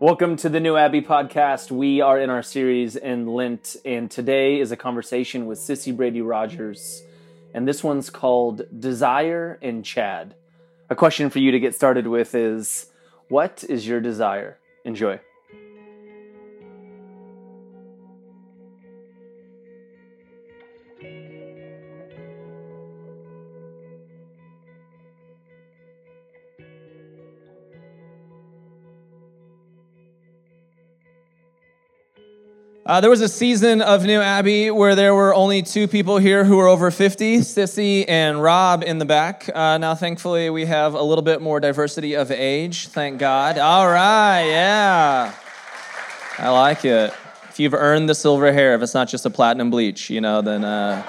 Welcome to the New Abbey podcast. We are in our series in Lent, and today is a conversation with Sissy Brady Rogers. And this one's called Desire and Chad. A question for you to get started with is What is your desire? Enjoy. Uh, there was a season of New Abbey where there were only two people here who were over 50, Sissy and Rob in the back. Uh, now, thankfully, we have a little bit more diversity of age, thank God. All right, yeah. I like it. If you've earned the silver hair, if it's not just a platinum bleach, you know, then uh,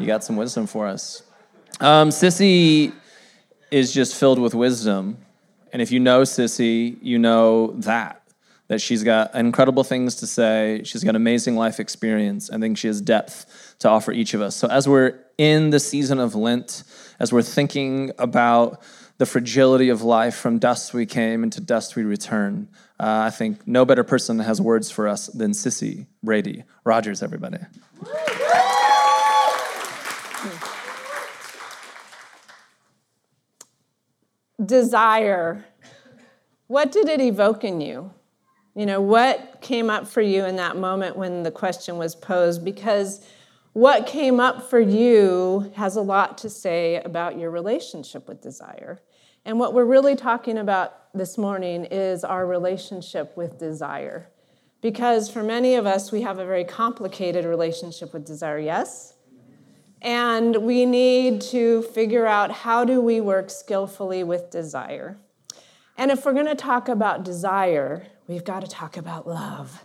you got some wisdom for us. Um, Sissy is just filled with wisdom. And if you know Sissy, you know that that she's got incredible things to say. She's got amazing life experience. I think she has depth to offer each of us. So, as we're in the season of Lent, as we're thinking about the fragility of life from dust we came and to dust we return, uh, I think no better person has words for us than Sissy Brady Rogers, everybody. Desire. What did it evoke in you? You know, what came up for you in that moment when the question was posed? Because what came up for you has a lot to say about your relationship with desire. And what we're really talking about this morning is our relationship with desire. Because for many of us, we have a very complicated relationship with desire, yes? And we need to figure out how do we work skillfully with desire. And if we're going to talk about desire, we've got to talk about love,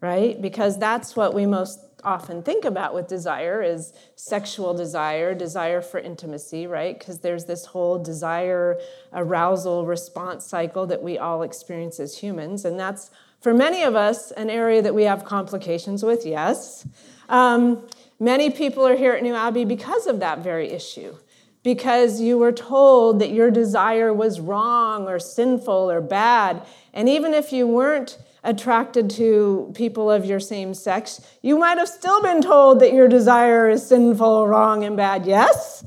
right? Because that's what we most often think about with desire is sexual desire, desire for intimacy, right? Because there's this whole desire arousal response cycle that we all experience as humans. And that's, for many of us, an area that we have complications with, yes. Um, many people are here at New Abbey because of that very issue because you were told that your desire was wrong or sinful or bad. And even if you weren't attracted to people of your same sex, you might have still been told that your desire is sinful, wrong, and bad. Yes?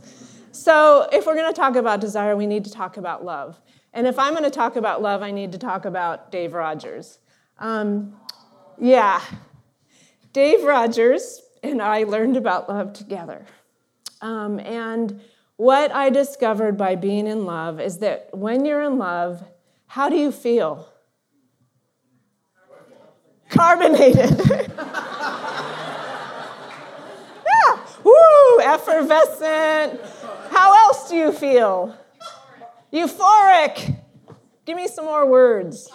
So, if we're to talk about desire, we need to talk about love. And if I'm to talk about love, I need to talk about Dave Rogers. Um, yeah. Dave Rogers and I learned about love together. Um, and what I discovered by being in love is that when you're in love, how do you feel? Carbonated. yeah, woo, effervescent. How else do you feel? Euphoric. Give me some more words.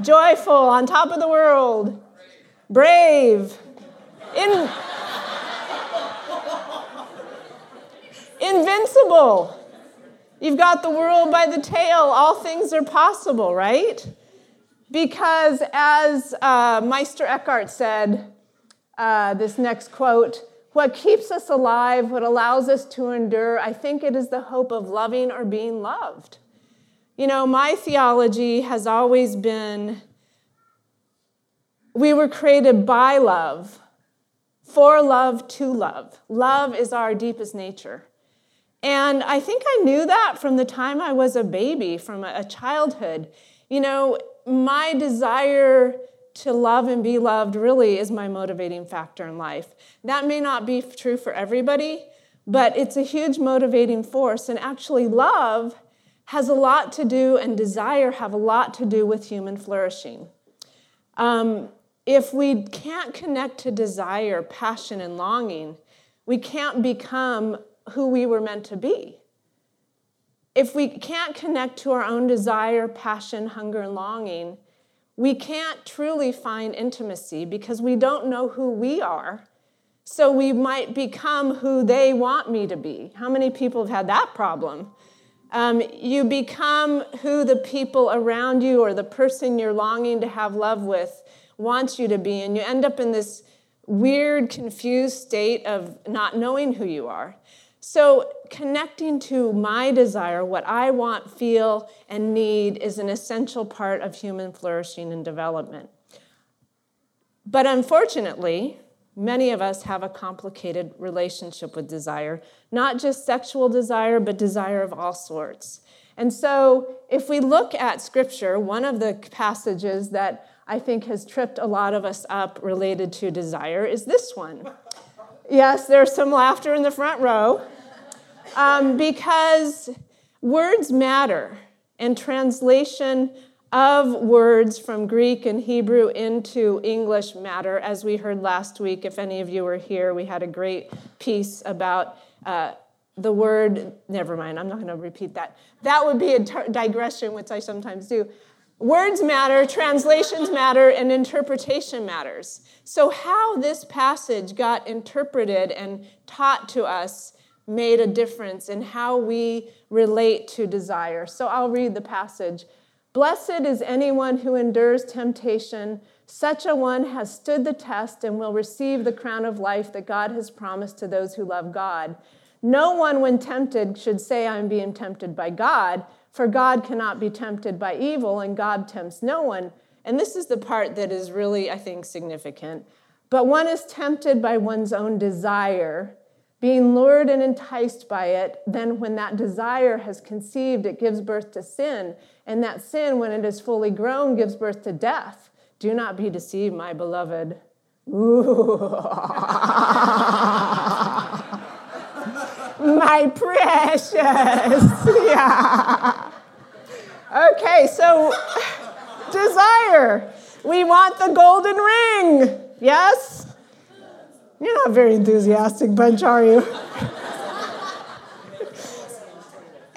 Joyful, on top of the world. Brave. In Invincible. You've got the world by the tail. All things are possible, right? Because as uh, Meister Eckhart said, uh, this next quote, what keeps us alive, what allows us to endure, I think it is the hope of loving or being loved. You know, my theology has always been we were created by love, for love, to love. Love is our deepest nature. And I think I knew that from the time I was a baby, from a childhood. You know, my desire to love and be loved really is my motivating factor in life. That may not be true for everybody, but it's a huge motivating force. And actually, love has a lot to do, and desire have a lot to do with human flourishing. Um, if we can't connect to desire, passion, and longing, we can't become who we were meant to be. If we can't connect to our own desire, passion, hunger, and longing, we can't truly find intimacy because we don't know who we are. So we might become who they want me to be. How many people have had that problem? Um, you become who the people around you or the person you're longing to have love with wants you to be, and you end up in this weird, confused state of not knowing who you are. So, connecting to my desire, what I want, feel, and need, is an essential part of human flourishing and development. But unfortunately, many of us have a complicated relationship with desire, not just sexual desire, but desire of all sorts. And so, if we look at scripture, one of the passages that I think has tripped a lot of us up related to desire is this one. Yes, there's some laughter in the front row. Um, because words matter, and translation of words from Greek and Hebrew into English matter. As we heard last week, if any of you were here, we had a great piece about uh, the word. Never mind, I'm not going to repeat that. That would be a digression, which I sometimes do. Words matter, translations matter, and interpretation matters. So, how this passage got interpreted and taught to us made a difference in how we relate to desire. So, I'll read the passage. Blessed is anyone who endures temptation. Such a one has stood the test and will receive the crown of life that God has promised to those who love God. No one, when tempted, should say, I'm being tempted by God, for God cannot be tempted by evil, and God tempts no one. And this is the part that is really, I think, significant. But one is tempted by one's own desire being lured and enticed by it, then when that desire has conceived, it gives birth to sin. And that sin, when it is fully grown, gives birth to death. Do not be deceived, my beloved. my precious. yeah. Okay, so desire. We want the golden ring. Yes? You're not a very enthusiastic bunch, are you?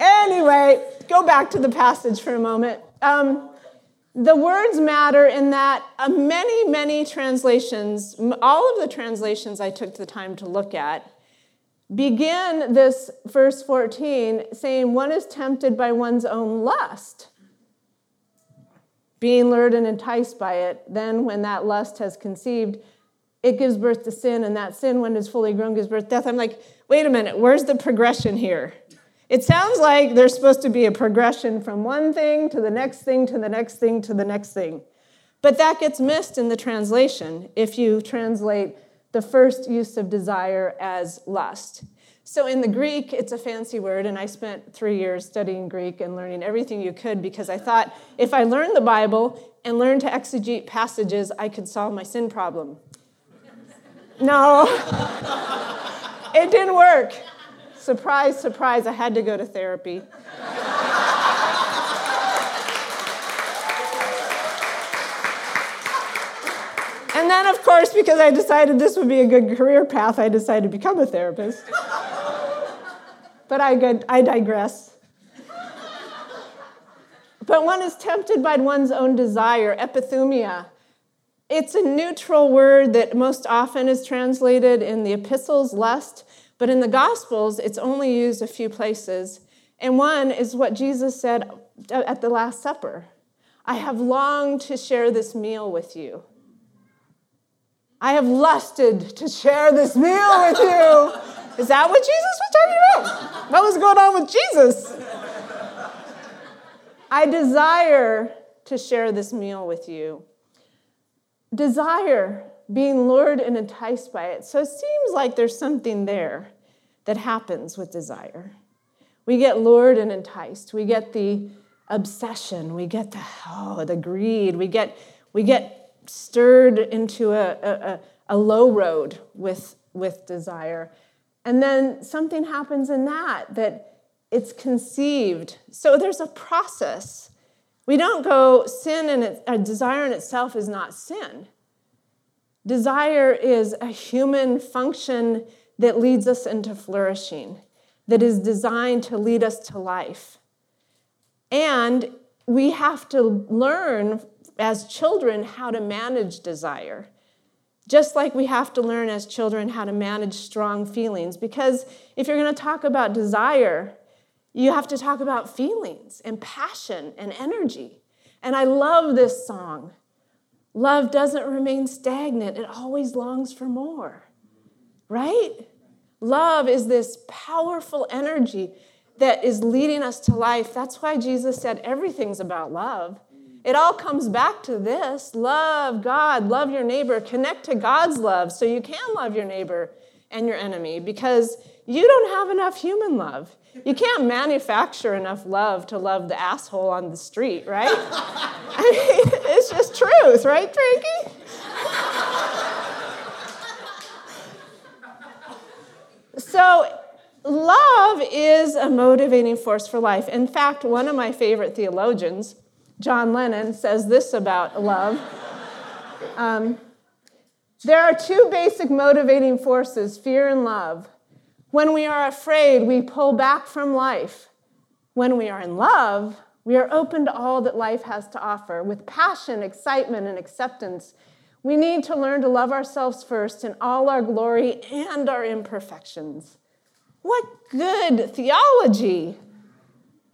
anyway, go back to the passage for a moment. Um, the words matter in that uh, many, many translations, all of the translations I took the time to look at, begin this verse 14 saying, One is tempted by one's own lust, being lured and enticed by it. Then, when that lust has conceived, it gives birth to sin, and that sin, when it's fully grown, gives birth to death. I'm like, wait a minute, where's the progression here? It sounds like there's supposed to be a progression from one thing to the next thing to the next thing to the next thing. But that gets missed in the translation if you translate the first use of desire as lust. So in the Greek, it's a fancy word, and I spent three years studying Greek and learning everything you could because I thought if I learned the Bible and learned to exegete passages, I could solve my sin problem. No, it didn't work. Surprise, surprise, I had to go to therapy. And then, of course, because I decided this would be a good career path, I decided to become a therapist. but I, I digress. But one is tempted by one's own desire, epithumia. It's a neutral word that most often is translated in the epistles, lust, but in the gospels, it's only used a few places. And one is what Jesus said at the Last Supper I have longed to share this meal with you. I have lusted to share this meal with you. Is that what Jesus was talking about? What was going on with Jesus? I desire to share this meal with you desire, being lured and enticed by it. So it seems like there's something there that happens with desire. We get lured and enticed. We get the obsession. We get the oh, the greed. We get we get stirred into a, a, a low road with with desire. And then something happens in that that it's conceived. So there's a process we don't go, sin and a desire in itself is not sin. Desire is a human function that leads us into flourishing, that is designed to lead us to life. And we have to learn as children how to manage desire. Just like we have to learn as children how to manage strong feelings. Because if you're going to talk about desire, you have to talk about feelings and passion and energy. And I love this song. Love doesn't remain stagnant, it always longs for more. Right? Love is this powerful energy that is leading us to life. That's why Jesus said everything's about love. It all comes back to this love God, love your neighbor, connect to God's love so you can love your neighbor and your enemy because you don't have enough human love. You can't manufacture enough love to love the asshole on the street, right? I mean, it's just truth, right, Frankie? so, love is a motivating force for life. In fact, one of my favorite theologians, John Lennon says this about love. Um, there are two basic motivating forces fear and love. When we are afraid, we pull back from life. When we are in love, we are open to all that life has to offer with passion, excitement, and acceptance. We need to learn to love ourselves first in all our glory and our imperfections. What good theology!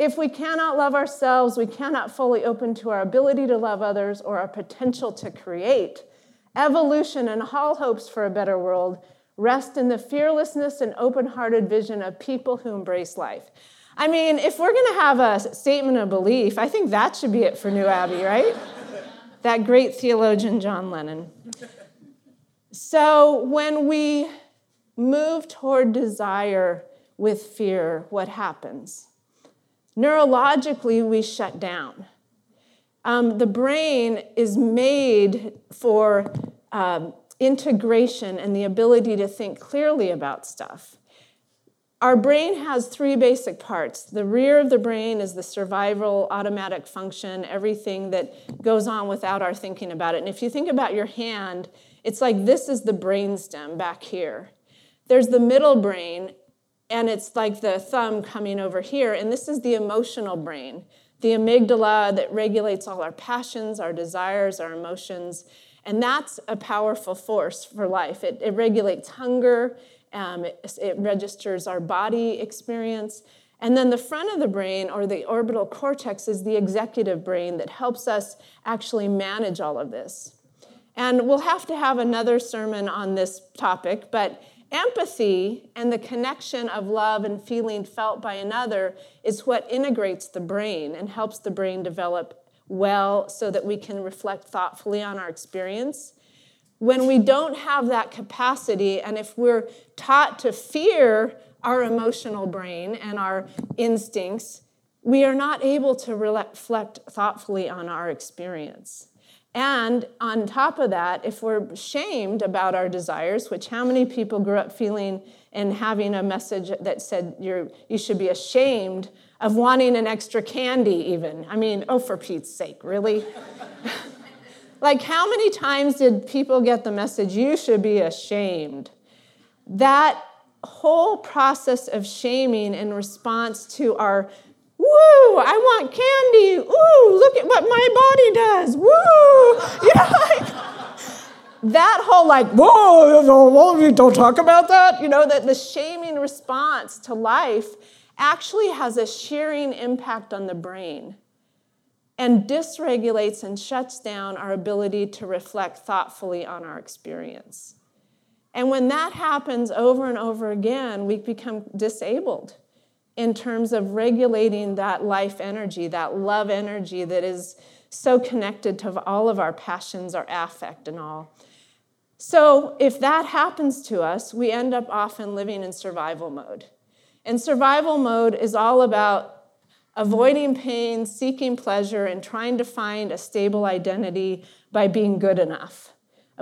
If we cannot love ourselves, we cannot fully open to our ability to love others or our potential to create. Evolution and all hopes for a better world rest in the fearlessness and open hearted vision of people who embrace life. I mean, if we're going to have a statement of belief, I think that should be it for New Abbey, right? that great theologian, John Lennon. So when we move toward desire with fear, what happens? Neurologically, we shut down. Um, the brain is made for um, integration and the ability to think clearly about stuff. Our brain has three basic parts. The rear of the brain is the survival automatic function, everything that goes on without our thinking about it. And if you think about your hand, it's like this is the brainstem back here. There's the middle brain, and it's like the thumb coming over here, and this is the emotional brain, the amygdala that regulates all our passions, our desires, our emotions. And that's a powerful force for life. It, it regulates hunger, um, it, it registers our body experience. And then the front of the brain, or the orbital cortex, is the executive brain that helps us actually manage all of this. And we'll have to have another sermon on this topic, but empathy and the connection of love and feeling felt by another is what integrates the brain and helps the brain develop well so that we can reflect thoughtfully on our experience. When we don't have that capacity, and if we're taught to fear our emotional brain and our instincts, we are not able to reflect thoughtfully on our experience. And on top of that, if we're shamed about our desires, which how many people grew up feeling and having a message that said you're, you should be ashamed of wanting an extra candy, even. I mean, oh, for Pete's sake, really? like, how many times did people get the message, you should be ashamed? That whole process of shaming in response to our Woo, I want candy. Ooh, look at what my body does. Woo. You know, like that whole like, whoa, don't talk about that. You know, that the shaming response to life actually has a shearing impact on the brain and dysregulates and shuts down our ability to reflect thoughtfully on our experience. And when that happens over and over again, we become disabled in terms of regulating that life energy, that love energy that is so connected to all of our passions, our affect, and all. So, if that happens to us, we end up often living in survival mode. And survival mode is all about avoiding pain, seeking pleasure, and trying to find a stable identity by being good enough,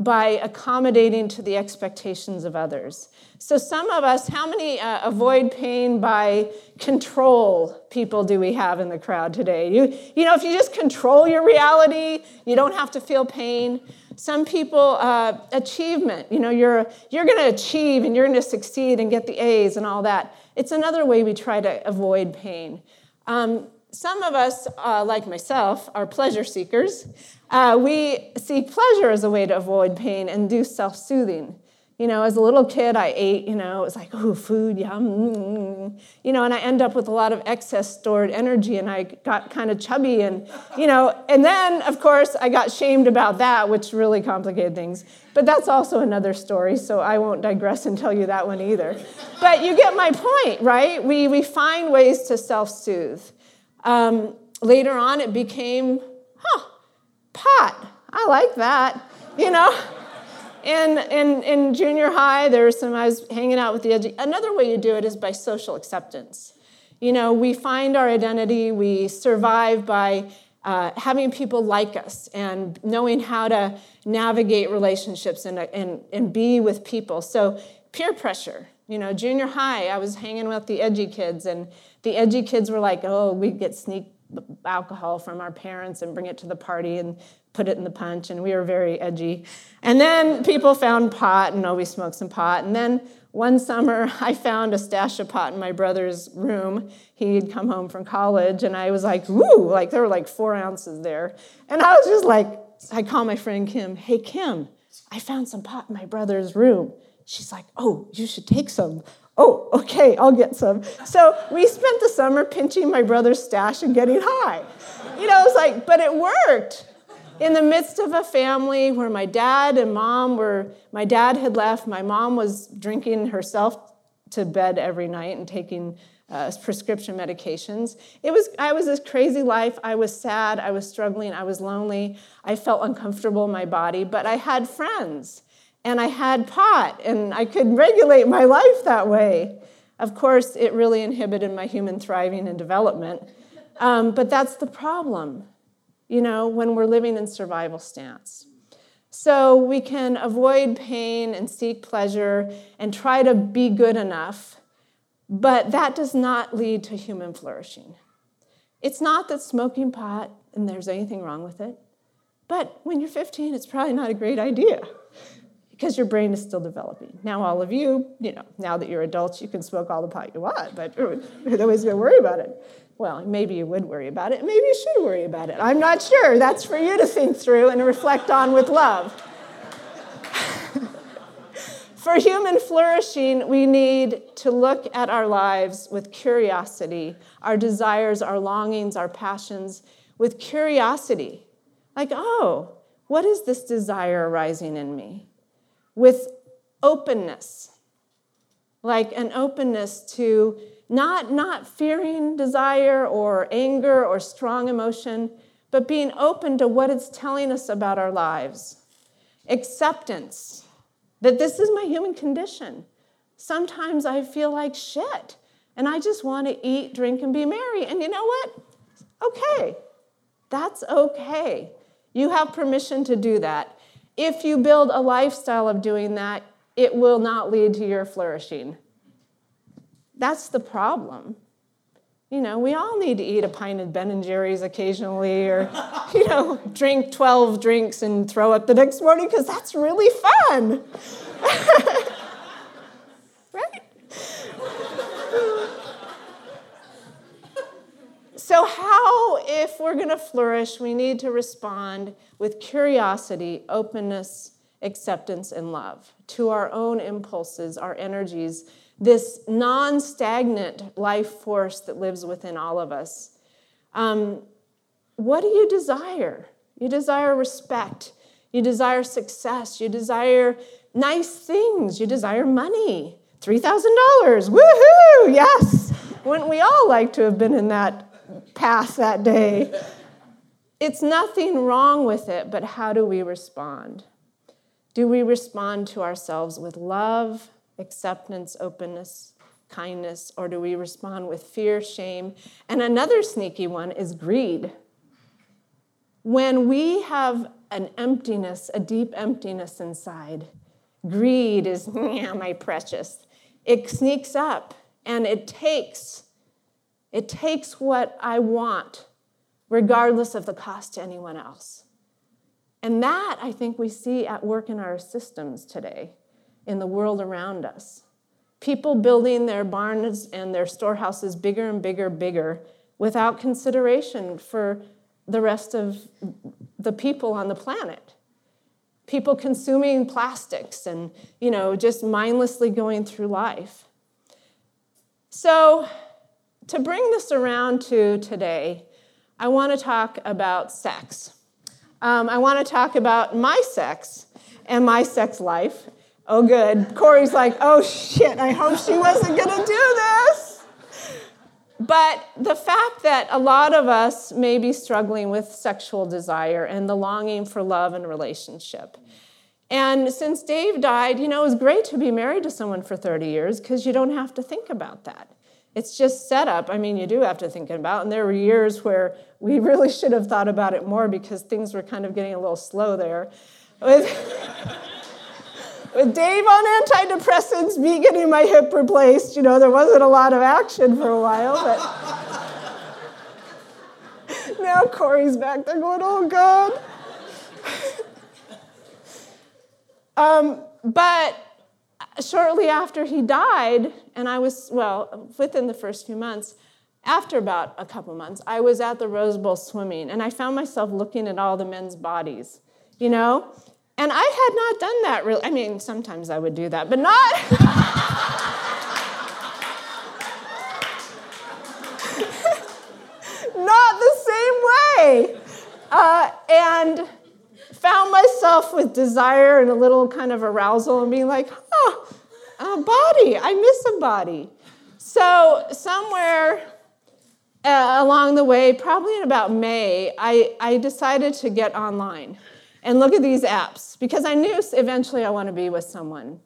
by accommodating to the expectations of others. So, some of us, how many uh, avoid pain by control people do we have in the crowd today? You, you know, if you just control your reality, you don't have to feel pain. Some people, uh, achievement, you know, you're, you're going to achieve and you're going to succeed and get the A's and all that. It's another way we try to avoid pain. Um, some of us, uh, like myself, are pleasure seekers. Uh, we see pleasure as a way to avoid pain and do self soothing. You know, as a little kid, I ate, you know, it was like, oh, food, yum. You know, and I end up with a lot of excess stored energy and I got kind of chubby and, you know, and then, of course, I got shamed about that, which really complicated things. But that's also another story, so I won't digress and tell you that one either. But you get my point, right? We, we find ways to self soothe. Um, later on, it became, huh, pot. I like that, you know? in, in, in junior high, there was some, I was hanging out with the edgy. Another way you do it is by social acceptance. You know, we find our identity, we survive by uh, having people like us and knowing how to navigate relationships and, and, and be with people. So, peer pressure. You know, junior high, I was hanging with the edgy kids, and the edgy kids were like, oh, we get sneak alcohol from our parents and bring it to the party and put it in the punch, and we were very edgy. And then people found pot, and oh, we smoked some pot. And then one summer, I found a stash of pot in my brother's room. He'd come home from college, and I was like, "Woo!" Like there were like four ounces there, and I was just like, I call my friend Kim. Hey, Kim, I found some pot in my brother's room. She's like, "Oh, you should take some." Oh, okay, I'll get some. So we spent the summer pinching my brother's stash and getting high. You know, it was like, but it worked in the midst of a family where my dad and mom were, my dad had left, my mom was drinking herself to bed every night and taking uh, prescription medications. It was, I was this crazy life. I was sad, I was struggling, I was lonely, I felt uncomfortable in my body, but I had friends and I had pot and I could regulate my life that way. Of course, it really inhibited my human thriving and development. Um, but that's the problem you know, when we're living in survival stance. So we can avoid pain and seek pleasure and try to be good enough, but that does not lead to human flourishing. It's not that smoking pot and there's anything wrong with it, but when you're 15, it's probably not a great idea because your brain is still developing. Now, all of you, you know, now that you're adults, you can smoke all the pot you want, but always going to worry about it. Well, maybe you would worry about it. Maybe you should worry about it. I'm not sure. That's for you to think through and reflect on with love. for human flourishing, we need to look at our lives with curiosity, our desires, our longings, our passions, with curiosity. Like, oh, what is this desire arising in me? With openness, like an openness to not, not fearing desire or anger or strong emotion, but being open to what it's telling us about our lives. Acceptance that this is my human condition. Sometimes I feel like shit and I just want to eat, drink, and be merry. And you know what? Okay, that's okay. You have permission to do that. If you build a lifestyle of doing that, it will not lead to your flourishing. That's the problem. You know, we all need to eat a pint of Ben and Jerry's occasionally, or, you know, drink 12 drinks and throw up the next morning because that's really fun. so, how, if we're going to flourish, we need to respond with curiosity, openness, acceptance, and love to our own impulses, our energies, this non stagnant life force that lives within all of us. Um, what do you desire? You desire respect. You desire success. You desire nice things. You desire money. $3,000. Woohoo! Yes! Wouldn't we all like to have been in that path that day? It's nothing wrong with it, but how do we respond? Do we respond to ourselves with love, acceptance, openness, kindness, or do we respond with fear, shame? And another sneaky one is greed. When we have an emptiness, a deep emptiness inside, greed is, yeah, my precious. It sneaks up and it takes, it takes what I want, regardless of the cost to anyone else. And that I think we see at work in our systems today in the world around us. People building their barns and their storehouses bigger and bigger, bigger, without consideration for the rest of the people on the planet. people consuming plastics and, you know, just mindlessly going through life. So, to bring this around to today, I want to talk about sex. Um, I want to talk about my sex and my sex life. Oh, good. Corey's like, oh shit, I hope she wasn't going to do this. But the fact that a lot of us may be struggling with sexual desire and the longing for love and relationship. And since Dave died, you know, it was great to be married to someone for 30 years because you don't have to think about that. It's just set up. I mean, you do have to think about, and there were years where we really should have thought about it more because things were kind of getting a little slow there. With, with Dave on antidepressants, me getting my hip replaced, you know, there wasn't a lot of action for a while, but now Corey's back there going, oh God. um, but shortly after he died, and I was, well, within the first few months, after about a couple months, I was at the Rose Bowl swimming, and I found myself looking at all the men's bodies, you know? And I had not done that really. I mean, sometimes I would do that, but not. not the same way. Uh, and found myself with desire and a little kind of arousal and being like, oh, a body. I miss a body. So, somewhere uh, along the way, probably in about May, I, I decided to get online and look at these apps because I knew eventually I want to be with someone.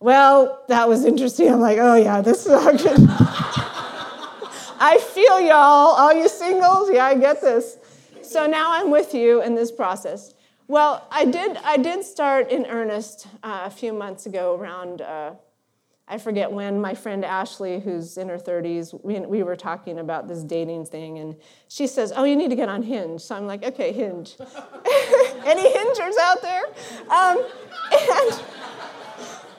Well, that was interesting. I'm like, oh yeah, this is good. I feel y'all, all you singles. Yeah, I get this. So now I'm with you in this process. Well, I did. I did start in earnest uh, a few months ago, around uh, I forget when. My friend Ashley, who's in her 30s, we, we were talking about this dating thing, and she says, "Oh, you need to get on Hinge." So I'm like, "Okay, Hinge." Any Hingers out there? Um, and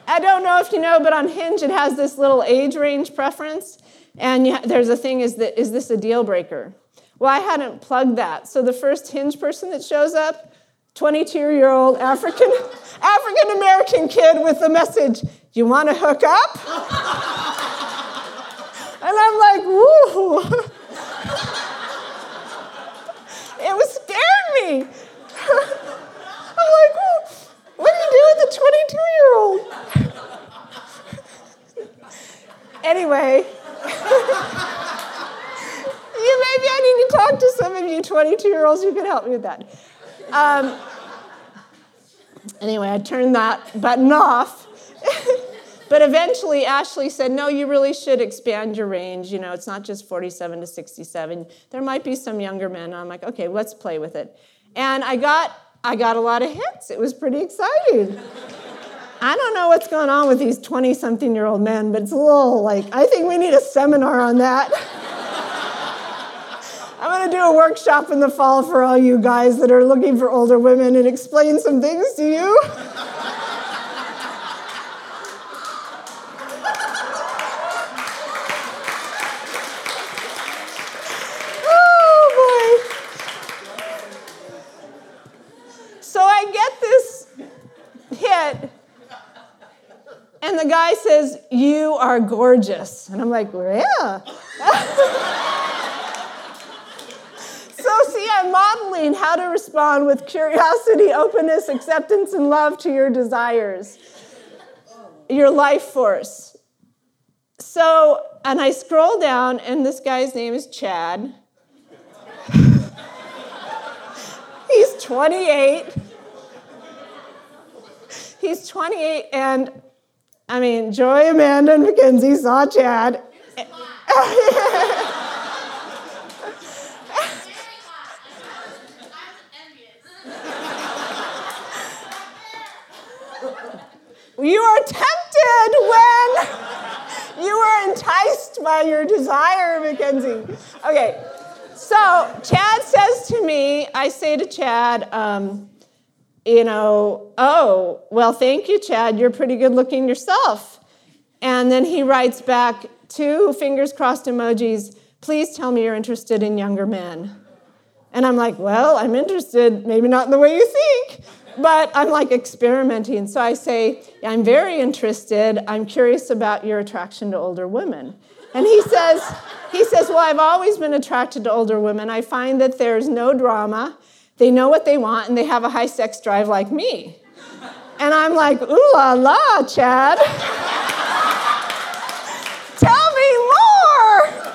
I don't know if you know, but on Hinge it has this little age range preference, and ha- there's a thing: is that is this a deal breaker? Well, I hadn't plugged that, so the first Hinge person that shows up 22 year old African African American kid with the message, You want to hook up? and I'm like, Woo. it was scared me. I'm like, What do you do with a 22 year old? anyway. you maybe I need to talk to some of you 22 year olds who can help me with that. Um, anyway, I turned that button off. but eventually, Ashley said, No, you really should expand your range. You know, it's not just 47 to 67. There might be some younger men. I'm like, Okay, let's play with it. And I got, I got a lot of hits. It was pretty exciting. I don't know what's going on with these 20 something year old men, but it's a little like, I think we need a seminar on that. To do a workshop in the fall for all you guys that are looking for older women and explain some things to you. oh boy. So I get this hit, and the guy says, You are gorgeous. And I'm like, Yeah. see, I'm modeling how to respond with curiosity, openness, acceptance, and love to your desires, your life force. So, and I scroll down, and this guy's name is Chad. He's 28. He's 28, and I mean, Joy, Amanda, and Mackenzie saw Chad. You are tempted when you are enticed by your desire, Mackenzie. Okay, so Chad says to me, I say to Chad, um, you know, oh, well, thank you, Chad. You're pretty good looking yourself. And then he writes back two fingers crossed emojis, please tell me you're interested in younger men. And I'm like, well, I'm interested, maybe not in the way you think, but I'm like experimenting. So I say, I'm very interested. I'm curious about your attraction to older women. And he says, he says, well, I've always been attracted to older women. I find that there's no drama. They know what they want and they have a high sex drive like me. And I'm like, ooh la la, Chad. Tell me more.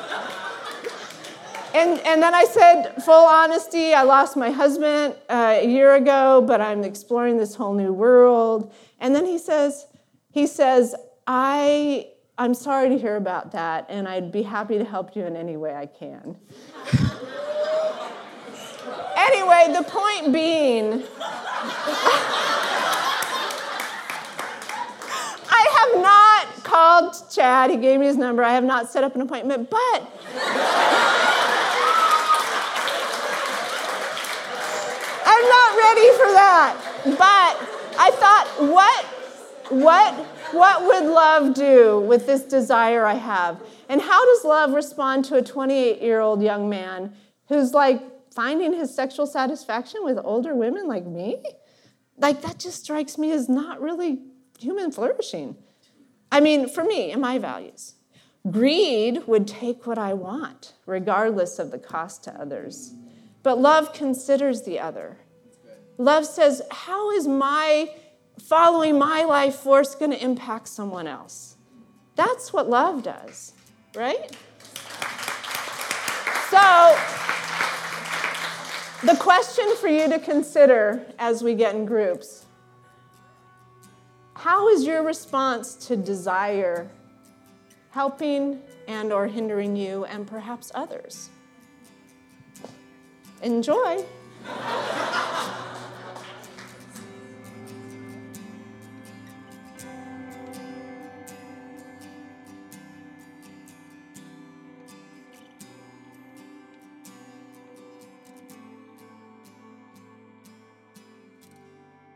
And, and then I said, full honesty, I lost my husband uh, a year ago, but I'm exploring this whole new world. And then he says, he says, I, I'm sorry to hear about that, and I'd be happy to help you in any way I can. anyway, the point being, I have not called Chad. He gave me his number. I have not set up an appointment, but I'm not ready for that. But I thought, what, what, what would love do with this desire I have? And how does love respond to a 28 year old young man who's like finding his sexual satisfaction with older women like me? Like, that just strikes me as not really human flourishing. I mean, for me and my values. Greed would take what I want, regardless of the cost to others. But love considers the other. Love says, How is my following my life force going to impact someone else? That's what love does, right? So, the question for you to consider as we get in groups how is your response to desire helping and or hindering you and perhaps others enjoy